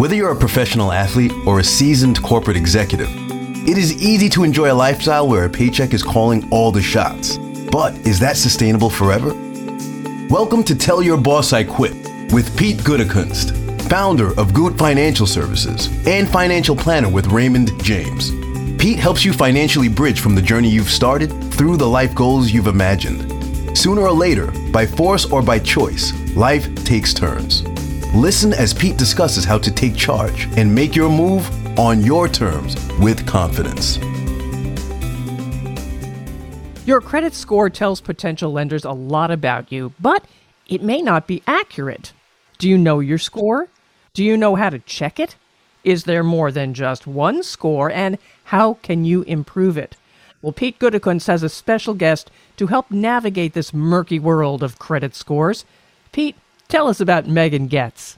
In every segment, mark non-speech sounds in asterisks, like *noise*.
Whether you're a professional athlete or a seasoned corporate executive, it is easy to enjoy a lifestyle where a paycheck is calling all the shots. But is that sustainable forever? Welcome to Tell Your Boss I Quit with Pete Gutekunst, founder of Gute Financial Services and financial planner with Raymond James. Pete helps you financially bridge from the journey you've started through the life goals you've imagined. Sooner or later, by force or by choice, life takes turns. Listen as Pete discusses how to take charge and make your move on your terms with confidence. Your credit score tells potential lenders a lot about you, but it may not be accurate. Do you know your score? Do you know how to check it? Is there more than just one score, and how can you improve it? Well, Pete Gutekunst has a special guest to help navigate this murky world of credit scores. Pete, tell us about Megan Getz.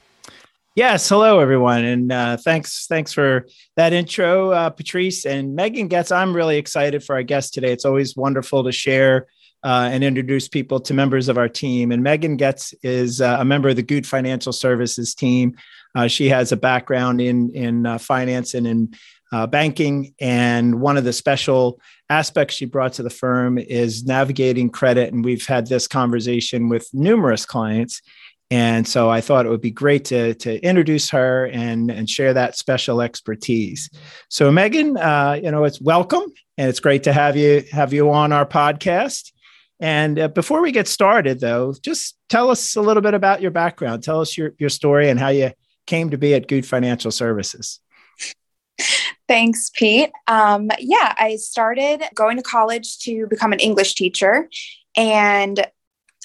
Yes, hello everyone, and uh, thanks thanks for that intro, uh, Patrice and Megan Getz. I'm really excited for our guest today. It's always wonderful to share uh, and introduce people to members of our team. And Megan Getz is uh, a member of the Gute Financial Services team. Uh, she has a background in in uh, finance and in banking, and one of the special aspects she brought to the firm is navigating credit. And we've had this conversation with numerous clients and so I thought it would be great to, to introduce her and, and share that special expertise. So Megan, uh, you know, it's welcome and it's great to have you have you on our podcast. And uh, before we get started, though, just tell us a little bit about your background. Tell us your, your story and how you came to be at Gute Financial Services. Thanks, Pete. Um, yeah, I started going to college to become an English teacher. And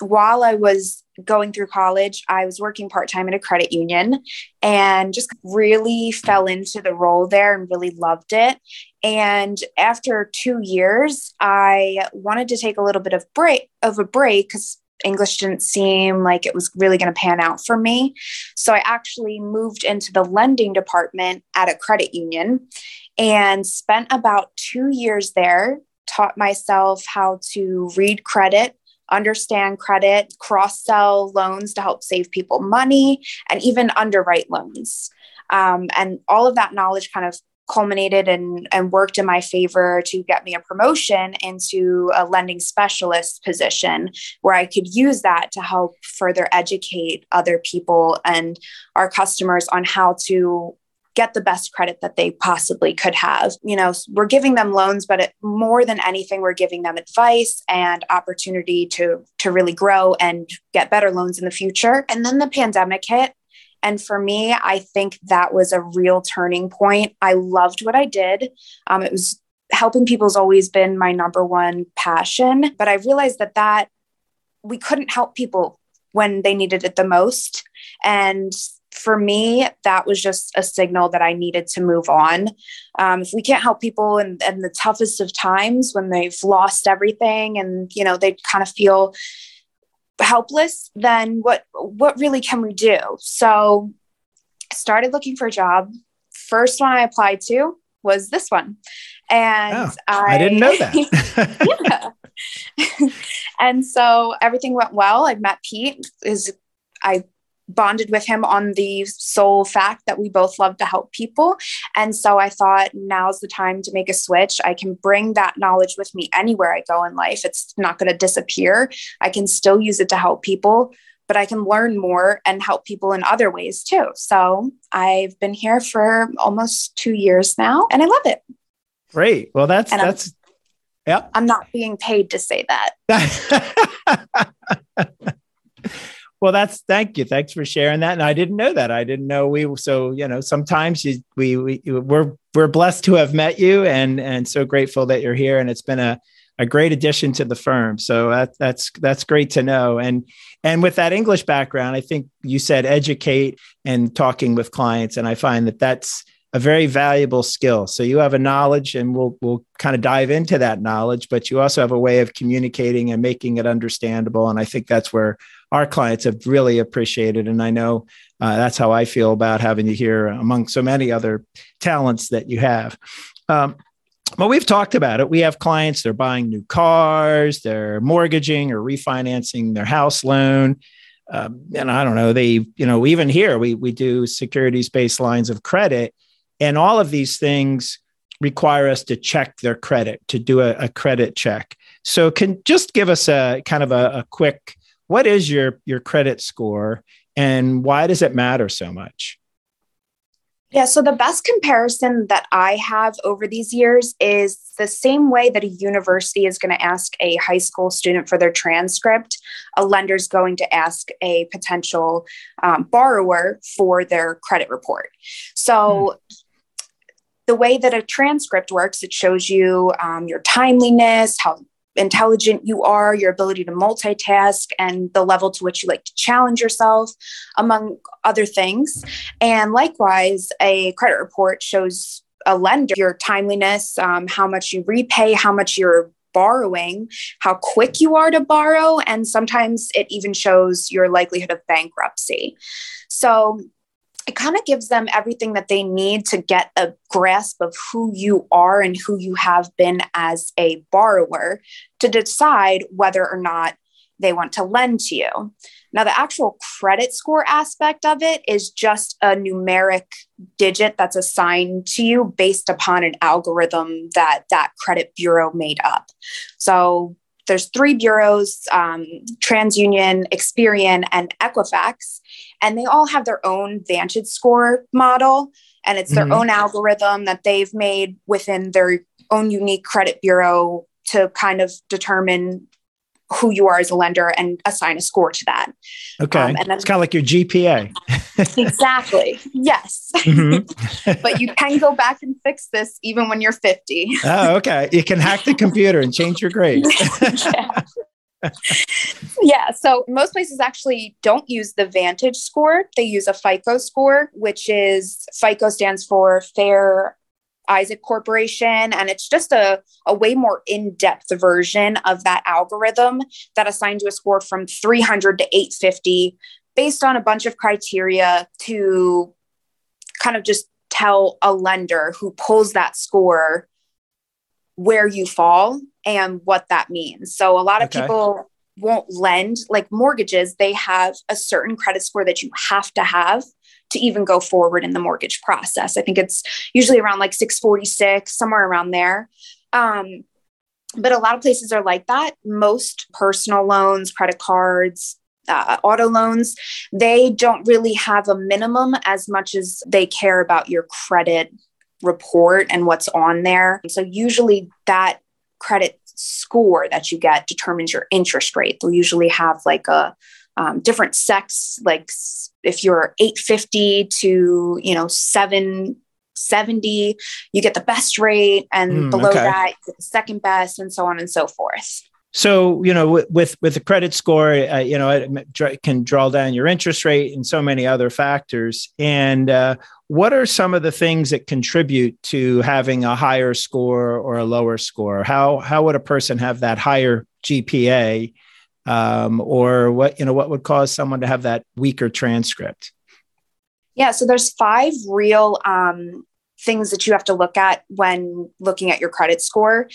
while I was going through college, I was working part time at a credit union and just really fell into the role there and really loved it. And after two years, I wanted to take a little bit of break of a break because English didn't seem like it was really going to pan out for me. So I actually moved into the lending department at a credit union and spent about two years there, taught myself how to read credit understand credit, cross sell loans to help save people money, and even underwrite loans. Um, and all of that knowledge kind of culminated and, and worked in my favor to get me a promotion into a lending specialist position where I could use that to help further educate other people and our customers on how to get the best credit that they possibly could have. You know, we're giving them loans, but it, more than anything, we're giving them advice and opportunity to to really grow and get better loans in the future. And then the pandemic hit. And for me, I think that was a real turning point. I loved what I did. Um, it was helping people has always been my number one passion, but I realized that that we couldn't help people when they needed it the most. And for me, that was just a signal that I needed to move on. Um, if we can't help people in, in the toughest of times when they've lost everything and you know they kind of feel helpless, then what what really can we do? So, I started looking for a job. First one I applied to was this one, and oh, I, I didn't know *laughs* that. *laughs* and so everything went well. I met Pete. Is I bonded with him on the sole fact that we both love to help people. And so I thought now's the time to make a switch. I can bring that knowledge with me anywhere I go in life. It's not going to disappear. I can still use it to help people, but I can learn more and help people in other ways too. So I've been here for almost two years now and I love it. Great. Well, that's, and that's, yeah. I'm not being paid to say that. *laughs* Well, that's thank you. Thanks for sharing that. And I didn't know that. I didn't know we. So you know, sometimes you, we we we're we're blessed to have met you, and and so grateful that you're here. And it's been a a great addition to the firm. So that, that's that's great to know. And and with that English background, I think you said educate and talking with clients, and I find that that's a very valuable skill. So you have a knowledge, and we'll we'll kind of dive into that knowledge, but you also have a way of communicating and making it understandable. And I think that's where our clients have really appreciated. And I know uh, that's how I feel about having you here among so many other talents that you have. Um, well, we've talked about it. We have clients, they're buying new cars, they're mortgaging or refinancing their house loan. um, and I don't know, they, you know, even here we we do securities based lines of credit, and all of these things require us to check their credit to do a, a credit check. So, can just give us a kind of a, a quick what is your your credit score and why does it matter so much? Yeah, so the best comparison that I have over these years is the same way that a university is going to ask a high school student for their transcript, a lender is going to ask a potential um, borrower for their credit report. So, hmm. the way that a transcript works, it shows you um, your timeliness, how intelligent you are, your ability to multitask, and the level to which you like to challenge yourself, among other things. And likewise, a credit report shows a lender your timeliness, um, how much you repay, how much you're borrowing, how quick you are to borrow, and sometimes it even shows your likelihood of bankruptcy. So it kind of gives them everything that they need to get a grasp of who you are and who you have been as a borrower to decide whether or not they want to lend to you. Now, the actual credit score aspect of it is just a numeric digit that's assigned to you based upon an algorithm that that credit bureau made up. So there's three bureaus um, TransUnion, Experian, and Equifax and they all have their own Vantage score model. And it's their mm-hmm. own algorithm that they've made within their own unique credit bureau to kind of determine who you are as a lender and assign a score to that. Okay. Um, and then, it's kind of like your GPA. *laughs* exactly. Yes. Mm-hmm. *laughs* but you can go back and fix this even when you're 50. oh, okay. You can hack the computer and change your grade. *laughs* yeah yeah. So most places actually don't use the Vantage score. They use a FICO score, which is FICO stands for Fair Isaac Corporation. And it's just a, a way more in depth version of that algorithm that assigns you a score from 300 to 850 based on a bunch of criteria to kind of just tell a lender who pulls that score where you fall and what that means. So a lot of okay. people won't lend like mortgages, they have a certain credit score that you have to have to even go forward in the mortgage process. I think it's usually around like 646, somewhere around there. Um, but a lot of places are like that. Most personal loans, credit cards, uh, auto loans, they don't really have a minimum as much as they care about your credit report and what's on there. So usually that credit score that you get determines your interest rate. They'll usually have like a um, different sex, like if you're 850 to, you know, 770, you get the best rate. And mm, below okay. that, you get the second best and so on and so forth. So you know, with with the credit score, uh, you know, it can draw down your interest rate and so many other factors. And uh, what are some of the things that contribute to having a higher score or a lower score? How how would a person have that higher GPA, um, or what you know, what would cause someone to have that weaker transcript? Yeah, so there's five real um, things that you have to look at when looking at your credit score.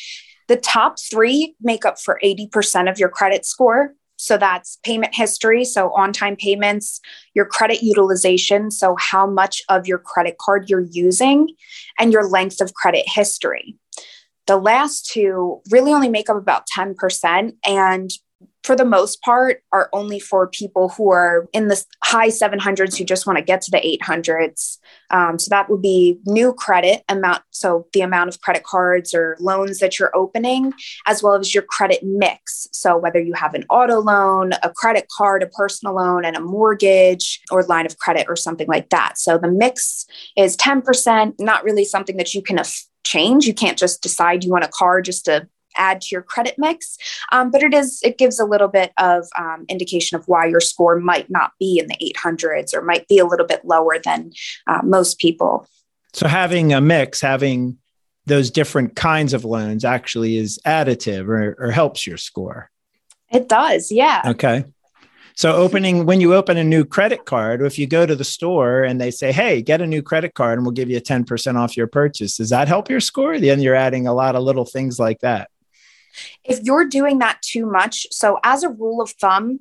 The top three make up for 80% of your credit score. So that's payment history, so on time payments, your credit utilization, so how much of your credit card you're using, and your length of credit history. The last two really only make up about 10%. And for the most part, are only for people who are in the high 700s who just want to get to the 800s. Um, so that would be new credit amount. So the amount of credit cards or loans that you're opening, as well as your credit mix. So whether you have an auto loan, a credit card, a personal loan, and a mortgage or line of credit or something like that. So the mix is 10%, not really something that you can change. You can't just decide you want a car just to add to your credit mix. Um, but it is it gives a little bit of um, indication of why your score might not be in the 800s or might be a little bit lower than uh, most people. So having a mix, having those different kinds of loans actually is additive or, or helps your score. It does, yeah. Okay. So opening when you open a new credit card, if you go to the store and they say, "Hey, get a new credit card and we'll give you 10% off your purchase." Does that help your score? Then you're adding a lot of little things like that. If you're doing that too much, so as a rule of thumb,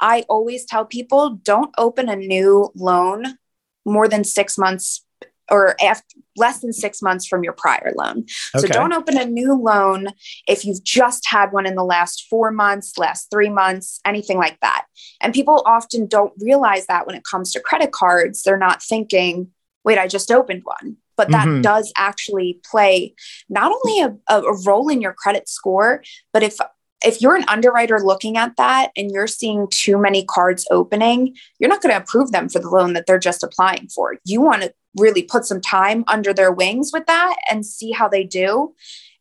I always tell people don't open a new loan more than six months or after, less than six months from your prior loan. So don't open a new loan if you've just had one in the last four months, last three months, anything like that. And people often don't realize that when it comes to credit cards, they're not thinking, wait, I just opened one. But that Mhm. does actually play not only a, a, a role in your credit score, but if if you're an underwriter looking at that and you're seeing too many cards opening, you're not going to approve them for the loan that they're just applying for. You want to really put some time under their wings with that and see how they do.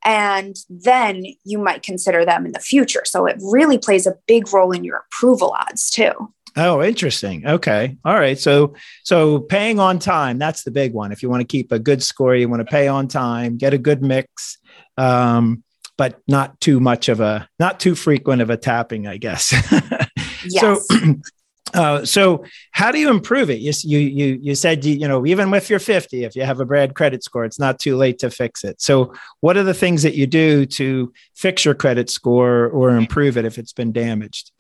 And then you might consider them in the future. So it really plays a big role in your approval odds too. Oh, interesting. Okay. All right. So so paying on time, that's the big one. If you want to keep a good score, you want to pay on time, get a good mix. Um, but not too much of a not too frequent of a tapping, I guess. *laughs* Yes. So *clears throat* uh, so how do you improve it? You, you, you, you said, you, you know, even if you're 50, if you have a bad credit score, it's not too late to fix it. So what are the things that you do to fix your credit score or improve it if it's been damaged?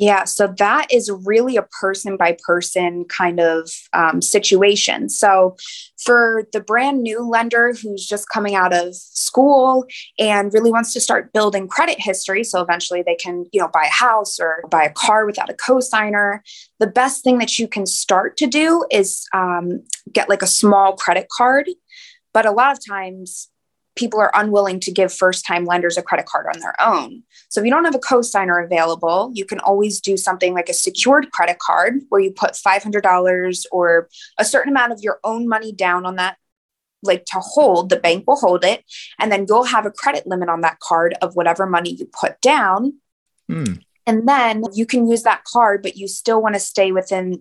Yeah, so that is really a person by person kind of um, situation. So, for the brand new lender who's just coming out of school and really wants to start building credit history, so eventually they can, you know, buy a house or buy a car without a cosigner, the best thing that you can start to do is um, get like a small credit card. But a lot of times, people are unwilling to give first time lenders a credit card on their own. So if you don't have a cosigner available, you can always do something like a secured credit card where you put $500 or a certain amount of your own money down on that like to hold the bank will hold it and then you'll have a credit limit on that card of whatever money you put down Hmm. and then you can use that card but you still want to stay within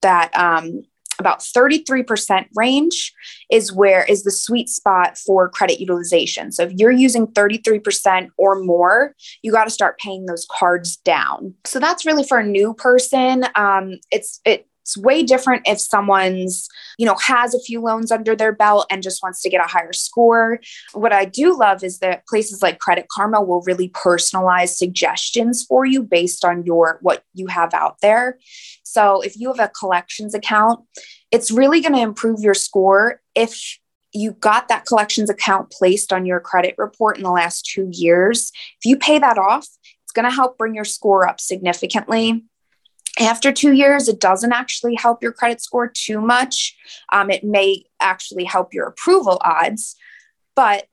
that um, about 33% range is where is the sweet spot for credit utilization. So if you're using 33% or more you got to start paying those cards down. So that's really for a new person. Um, it's it it's way different if someone's you know has a few loans under their belt and just wants to get a higher score. What i do love is that places like credit karma will really personalize suggestions for you based on your what you have out there. So if you have a collections account it's really going to improve your score if you got that collections account placed on your credit report in the last two years. If you pay that off it's going to help bring your score up significantly after two years, it doesn't actually help your credit score too much. Um, it may actually help your approval odds, but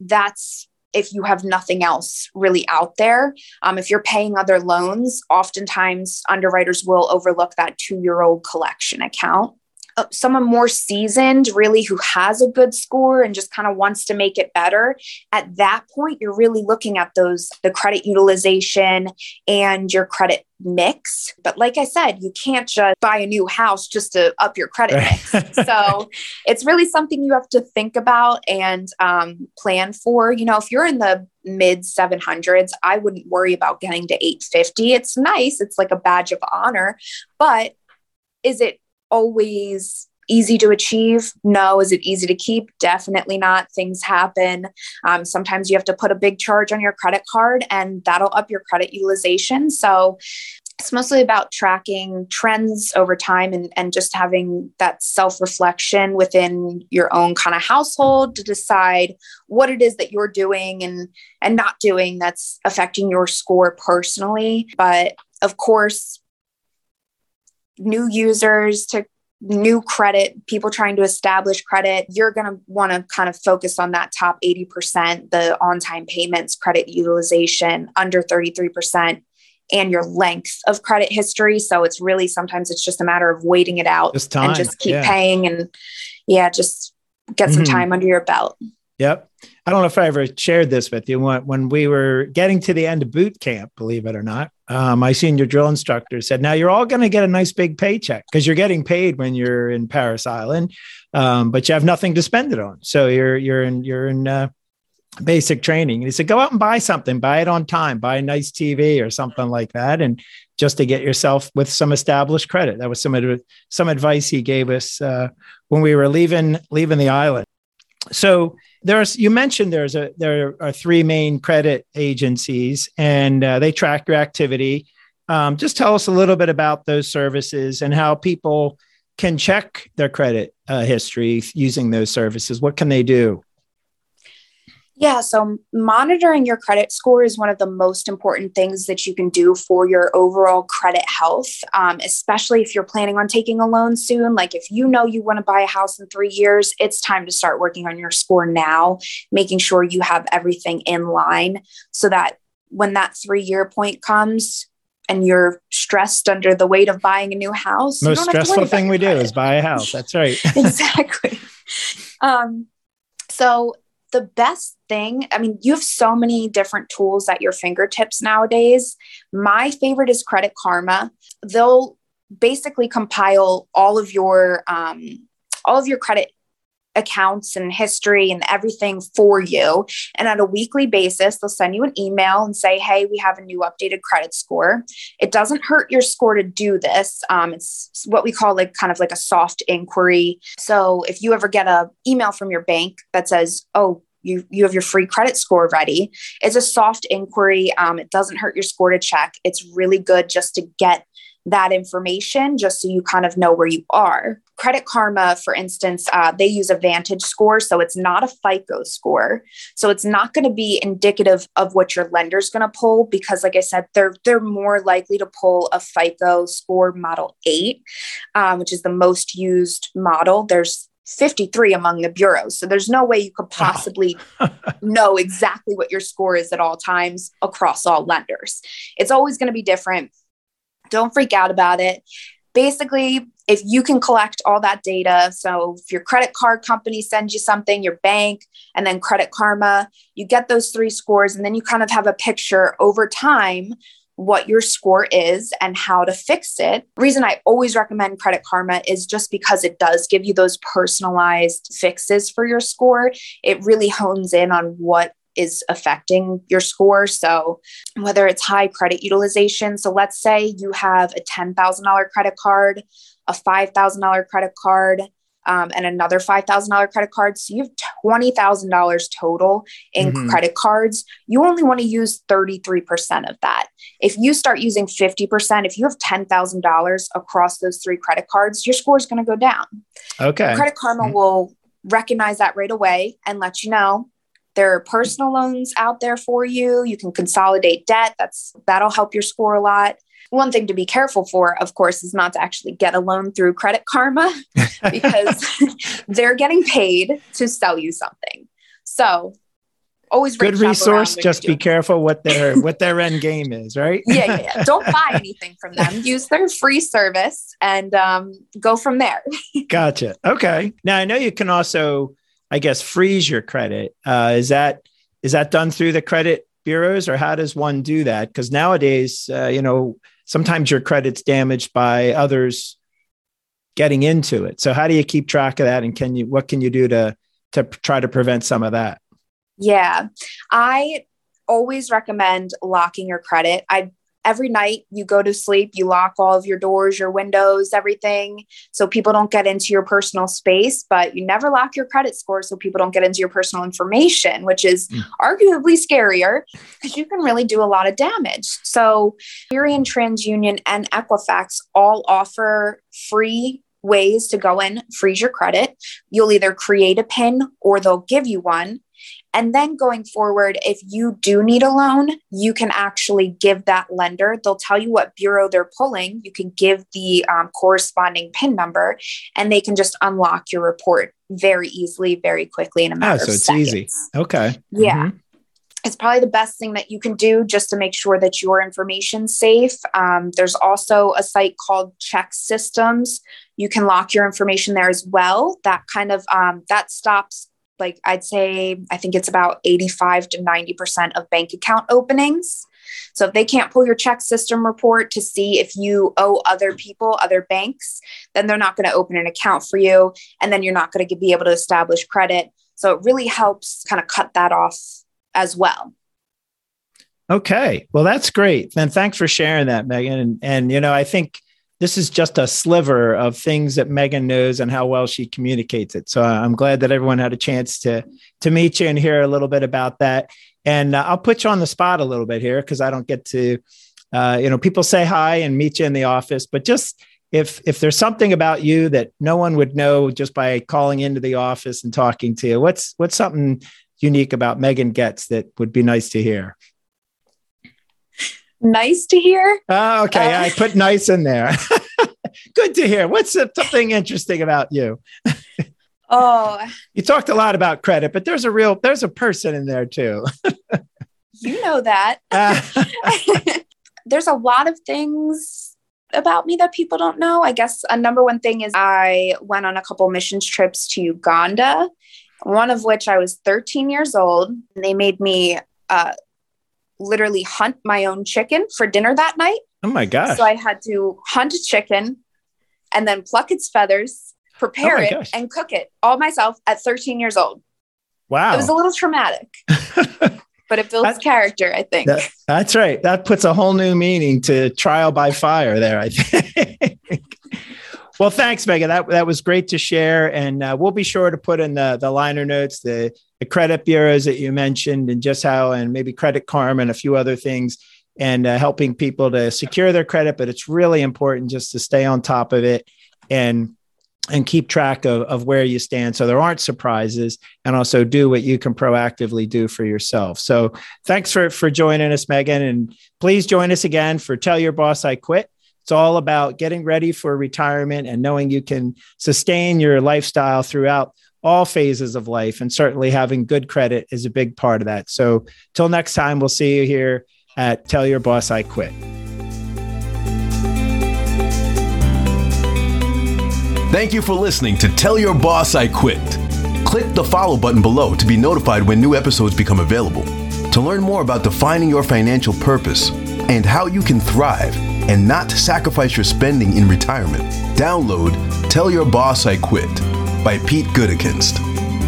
that's if you have nothing else really out there. Um, if you're paying other loans, oftentimes underwriters will overlook that two year old collection account. Uh, someone more seasoned, really, who has a good score and just kind of wants to make it better, at that point, you're really looking at those the credit utilization and your credit mix. But like I said, you can't just buy a new house just to up your credit mix. *laughs* so it's really something you have to think about and um, plan for. You know, if you're in the mid 700s, I wouldn't worry about getting to 850. It's nice, it's like a badge of honor, but is it always easy to achieve? No. Is it easy to keep? Definitely not. Things happen. Um, sometimes you have to put a big charge on your credit card and that'll up your credit utilization. So it's mostly about tracking trends over time and, and just having that self reflection within your own kind of household to decide what it is that you're doing and and not doing that's affecting your score personally. But of course, new users to new credit, people trying to establish credit, you're going to want to kind of focus on that top 80%, the on time payments, credit utilization under 33%. And your length of credit history. So it's really sometimes it's just a matter of waiting it out Just time, and just keep yeah. paying and yeah, just get some Mhm. time under your belt. Yep. I don't know if I ever shared this with you. When, when we were getting to the end of boot camp, believe it or not, uh, my senior drill instructor said, Now you're all going to get a nice big paycheck because you're getting paid when you're in Parris Island, um, but you have nothing to spend it on. So you're, you're in, you're in, uh, basic training. And he said, go out and buy something, buy it on time, buy a nice TV or something like that. And just to get yourself with some established credit. That was some, adv- some advice he gave us uh, when we were leaving, leaving the island. So there's, you mentioned there's a, there are three main credit agencies and uh, they track your activity. Um, just tell us a little bit about those services and how people can check their credit uh, history using those services. What can they do? Yeah, so monitoring your credit score is one of the most important things that you can do for your overall credit health, um, especially if you're planning on taking a loan soon. Like if you know you want to buy a house in three years, it's time to start working on your score now, making sure you have everything in line so that when that three year point comes, and you're stressed under the weight of buying a new house. Most stressful thing we do is buy a house. That's right. *laughs* exactly. Um, so the best thing, I mean, you have so many different tools at your fingertips nowadays. My favorite is Credit Karma. They'll basically compile all of your um, all of your credit accounts and history and everything for you. And on a weekly basis, they'll send you an email and say, Hey, we have a new updated credit score. It doesn't hurt your score to do this. Um, it's what we call like kind of like a soft inquiry. So if you ever get a email from your bank that says, Oh, you, you have your free credit score ready. It's a soft inquiry. Um, it doesn't hurt your score to check. It's really good just to get that information just so you kind of know where you are. Credit Karma, for instance, uh, they use a Vantage score. So it's not a FICO score. So it's not going to be indicative of what your lender's going to pull because, like I said, they're, they're more likely to pull a FICO score model eight, um, which is the most used model. There's 53 among the bureaus. So there's no way you could possibly *laughs* know exactly what your score is at all times across all lenders. It's always going to be different. Don't freak out about it. Basically, if you can collect all that data, so if your credit card company sends you something, your bank, and then Credit Karma, you get those three scores, and then you kind of have a picture over time what your score is and how to fix it. reason I always recommend Credit Karma is just because it does give you those personalized fixes for your score. It really hones in on what is affecting your score. So, whether it's high credit utilization, so let's say you have a $10,000 credit card, a $5,000 credit card, um, and another $5,000 credit card. So you have $20,000 total in mm-hmm. credit cards. You only want to use 33% of that. If you start using 50%, if you have $10,000 across those three credit cards, your score is going to go down. Okay. Credit Karma mm-hmm. will recognize that right away and let you know there are personal loans out there for you. You can consolidate debt. That's that'll help your score a lot. One thing to be careful for, of course, is not to actually get a loan through Credit Karma *laughs* because *laughs* they're getting paid to sell you something. So always good resource. Just be careful what their *laughs* what their end game is, right? yeah, yeah, yeah, Don't buy anything from them. Use their free service and um, go from there. gotcha. Okay. Now I know you can also I guess, freeze your credit. Uh, is that is that done through the credit bureaus, or how does one do that? Because nowadays, uh, you know, sometimes your credit's damaged by others getting into it. So how do you keep track of that, and can you what can you do to to try to prevent some of that? Yeah, I always recommend locking your credit. I every night you go to sleep, you lock all of your doors, your windows, everything, so people don't get into your personal space, but you never lock your credit score so people don't get into your personal information, which is mm. arguably scarier because you can really do a lot of damage. So, Experian, TransUnion, and Equifax all offer free ways to go in, freeze your credit. You'll either create a PIN or they'll give you one. And then going forward, if you do need a loan, you can actually give that lender, they'll tell you what bureau they're pulling. You can give the um, corresponding PIN number and they can just unlock your report very easily, very quickly in a matter oh, so it's seconds. easy. Okay. Yeah. Mm-hmm it's probably the best thing that you can do just to make sure that your information's safe. Um, there's also a site called ChexSystems. You can lock your information there as well. That kind of um, that stops like I'd say, I think it's about 85 to 90% of bank account openings. So if they can't pull your check system report to see if you owe other people, other banks, then they're not going to open an account for you. And then you're not going to be able to establish credit. So it really helps kind of cut that off as well. Okay. Well, that's great. And thanks for sharing that, Megan. And, and you know, I think this is just a sliver of things that Megan knows and how well she communicates it. So uh, I'm glad that everyone had a chance to to meet you and hear a little bit about that. And uh, I'll put you on the spot a little bit here because I don't get to uh, you know, people say hi and meet you in the office, but just if if there's something about you that no one would know just by calling into the office and talking to you, what's what's something unique about Megan Getz that would be nice to hear? Nice to hear. Oh, okay. Uh, I put nice in there. *laughs* Good to hear. What's something interesting about you? *laughs* oh, you talked a lot about credit, but there's a real there's a person in there too. *laughs* you know that. Uh, there's a lot of things about me that people don't know. I guess a number one thing is I went on a couple missions trips to Uganda, one of which I was 13 years old. They made me uh, literally hunt my own chicken for dinner that night. Oh my gosh. So I had to hunt a chicken and then pluck its feathers, prepare oh it, gosh. and cook it all myself at 13 years old. Wow. It was a little traumatic. *laughs* but it builds character, I think. That, that's right. That puts a whole new meaning to trial by fire there, I think. *laughs* well, thanks, Megan. That, that was great to share. And uh, we'll be sure to put in the, the liner notes, the, the credit bureaus that you mentioned, and just how, and maybe Credit Karma and a few other things, and uh, helping people to secure their credit. But it's really important just to stay on top of it and and keep track of, of where you stand so there aren't surprises and also do what you can proactively do for yourself so thanks for for joining us megan and please join us again for tell your boss i quit it's all about getting ready for retirement and knowing you can sustain your lifestyle throughout all phases of life and certainly having good credit is a big part of that so till next time we'll see you here at tell your boss i quit Thank you for listening to Tell Your Boss I Quit. Click the follow button below to be notified when new episodes become available. To learn more about defining your financial purpose and how you can thrive and not sacrifice your spending in retirement, download Tell Your Boss I Quit by Pete Gutekunst.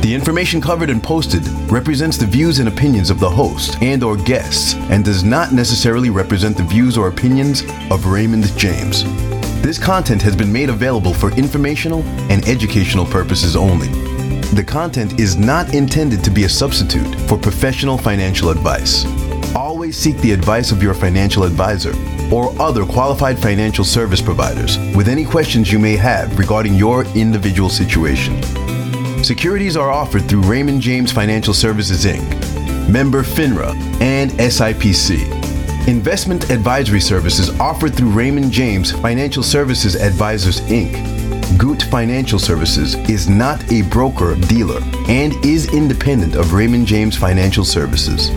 The information covered and posted represents the views and opinions of the host and or guests and does not necessarily represent the views or opinions of Raymond James. This content has been made available for informational and educational purposes only. The content is not intended to be a substitute for professional financial advice. Always seek the advice of your financial advisor or other qualified financial service providers with any questions you may have regarding your individual situation. Securities are offered through Raymond James Financial Services Inc., member FINRA, and SIPC. Investment advisory services offered through Raymond James Financial Services Advisors Inc. Gute Financial Services is not a broker dealer and is independent of Raymond James Financial Services.